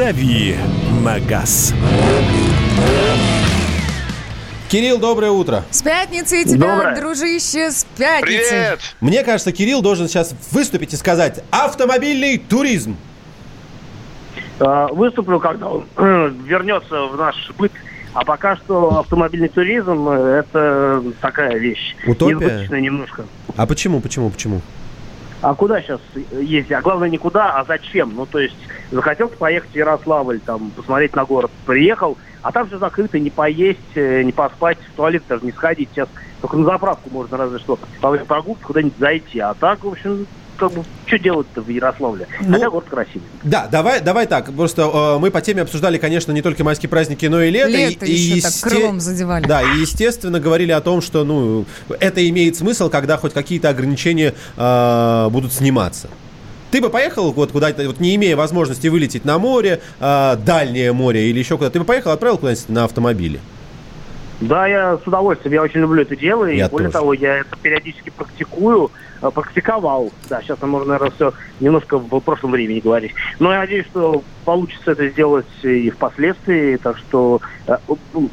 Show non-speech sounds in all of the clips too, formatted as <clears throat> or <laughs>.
«Дави на газ». Кирилл, доброе утро. С пятницей тебя, Доброе. дружище, с пятницей. Привет! Мне кажется, Кирилл должен сейчас выступить и сказать «Автомобильный туризм». Э, Выступлю, когда он <clears throat> вернется в наш быт. А пока что автомобильный туризм это такая вещь. Утопия? Избыточная немножко. А почему, почему, почему? А куда сейчас ездить? А главное не куда, а зачем? Ну, то есть, захотел поехать в Ярославль, там, посмотреть на город, приехал, а там все закрыто, не поесть, э, не поспать, в туалет даже не сходить. Сейчас только на заправку можно разве что во время прогулки куда-нибудь зайти. А так, в общем, как бы, что делать-то в Ярославле? Ну, Хотя город красивый. Да, давай, давай так. Просто э, мы по теме обсуждали, конечно, не только майские праздники, но и лето. Лето и, еще и так есте- крылом задевали. Да, и естественно говорили о том, что ну это имеет смысл, когда хоть какие-то ограничения э, будут сниматься. Ты бы поехал вот куда-то, вот не имея возможности вылететь на море, э, дальнее море или еще куда-то, ты бы поехал, отправил куда-нибудь на автомобиле? Да, я с удовольствием, я очень люблю это дело, и Я более тоже. того, я это периодически практикую, э, практиковал. Да, сейчас наверное, все немножко в прошлом времени говорить. Но я надеюсь, что получится это сделать и впоследствии, так что э,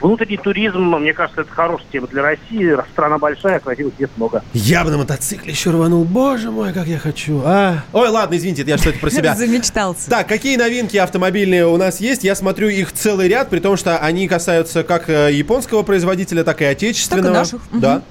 внутренний туризм, мне кажется, это хорошая тема для России, страна большая, красивых мест много. Я бы на мотоцикле еще рванул. Боже мой, как я хочу. А. Ой, ладно, извините, я что-то про себя. <laughs> Замечтался. Так, какие новинки автомобильные у нас есть? Я смотрю их целый ряд, при том, что они касаются как э, японского производителя, так и отечественного. Так и наших. Да.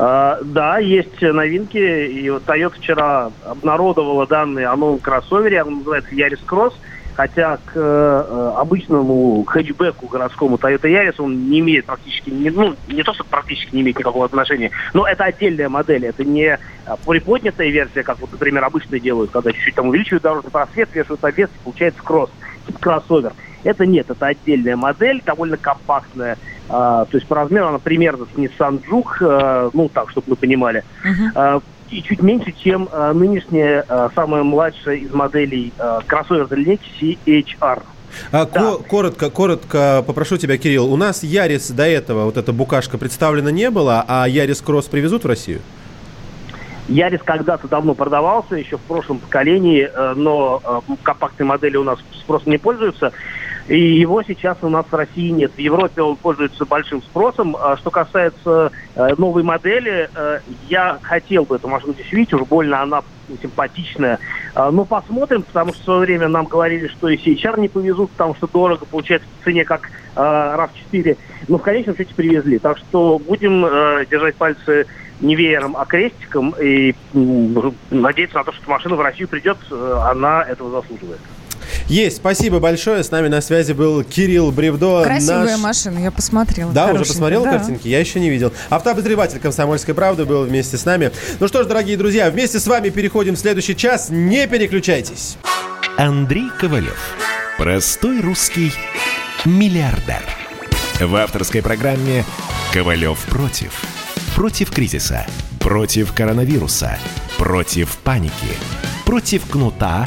А, да, есть новинки. И вот Toyota вчера обнародовала данные о новом кроссовере. Он называется Yaris Cross. Хотя к э, обычному хэтчбеку городскому Toyota Yaris он не имеет практически, не, ну, не то, что практически не имеет никакого отношения, но это отдельная модель. Это не а, приподнятая версия, как вот, например, обычные делают, когда чуть-чуть там увеличивают дорожный просвет, вешают обвес, и получается кросс, типа кроссовер. Это нет, это отдельная модель, довольно компактная. А, то есть по размеру она примерно с Nissan Juke, э, ну так, чтобы мы понимали. Мгм. А, и чуть меньше, чем а, нынешняя, а, самая младшая из моделей а, кроссовер линейки CHR. А, Да. ко- коротко, коротко попрошу тебя, Кирилл. У нас Ярис до этого, вот эта букашка представлена не было, а Ярис Кросс привезут в Россию? Ярис когда-то давно продавался, еще в прошлом поколении, э, но э, компактные модели у нас спросом не пользуются. И его сейчас у нас в России нет. В Европе он пользуется большим спросом. А что касается э, новой модели, э, я хотел бы эту машину здесь видеть, уж больно она симпатичная. А, Но посмотрим, потому что в свое время нам говорили, что и CHR не повезут, потому что дорого, получается, в цене как э, RAV4. Но в конечном счете привезли. Так что будем э, держать пальцы не веером, а крестиком и надеяться на то, что машина в Россию придет, э, она этого заслуживает. Есть, спасибо большое. С нами на связи был Кирилл Бревдо. Красивая наш- машина, я посмотрела. Да, уже посмотрел да. картинки? Я еще не видел. Автообозреватель «Комсомольской правды» был вместе с нами. Ну что ж, дорогие друзья, вместе с вами переходим в следующий час. Не переключайтесь. Андрей Ковалев. Простой русский миллиардер. В авторской программе «Ковалев против». Против кризиса. Против коронавируса. Против паники. Против кнута,